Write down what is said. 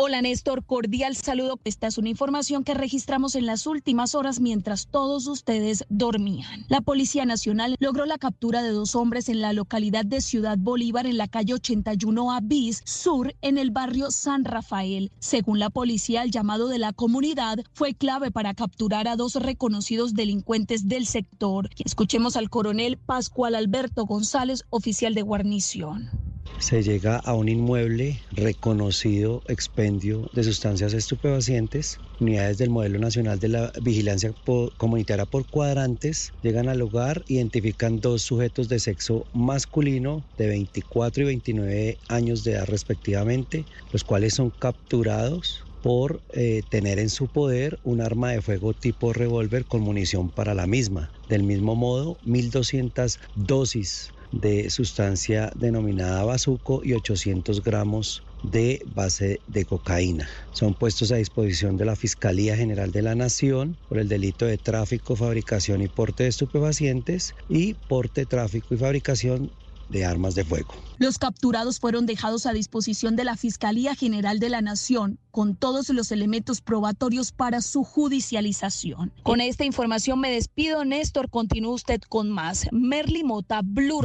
Hola Néstor, cordial saludo. Esta es una información que registramos en las últimas horas mientras todos ustedes dormían. La Policía Nacional logró la captura de dos hombres en la localidad de Ciudad Bolívar en la calle 81A bis sur en el barrio San Rafael. Según la policía, el llamado de la comunidad fue clave para capturar a dos reconocidos delincuentes del sector. Escuchemos al coronel Pascual Alberto González, oficial de guarnición se llega a un inmueble reconocido expendio de sustancias estupefacientes. Unidades del Modelo Nacional de la Vigilancia Comunitaria por cuadrantes llegan al lugar, identifican dos sujetos de sexo masculino de 24 y 29 años de edad respectivamente, los cuales son capturados por eh, tener en su poder un arma de fuego tipo revólver con munición para la misma. Del mismo modo, 1.200 dosis de sustancia denominada bazuco y 800 gramos de base de cocaína. Son puestos a disposición de la Fiscalía General de la Nación por el delito de tráfico, fabricación y porte de estupefacientes y porte, tráfico y fabricación de armas de fuego. Los capturados fueron dejados a disposición de la Fiscalía General de la Nación con todos los elementos probatorios para su judicialización. Con esta información me despido, Néstor. Continúa usted con más. Merly Mota, Blue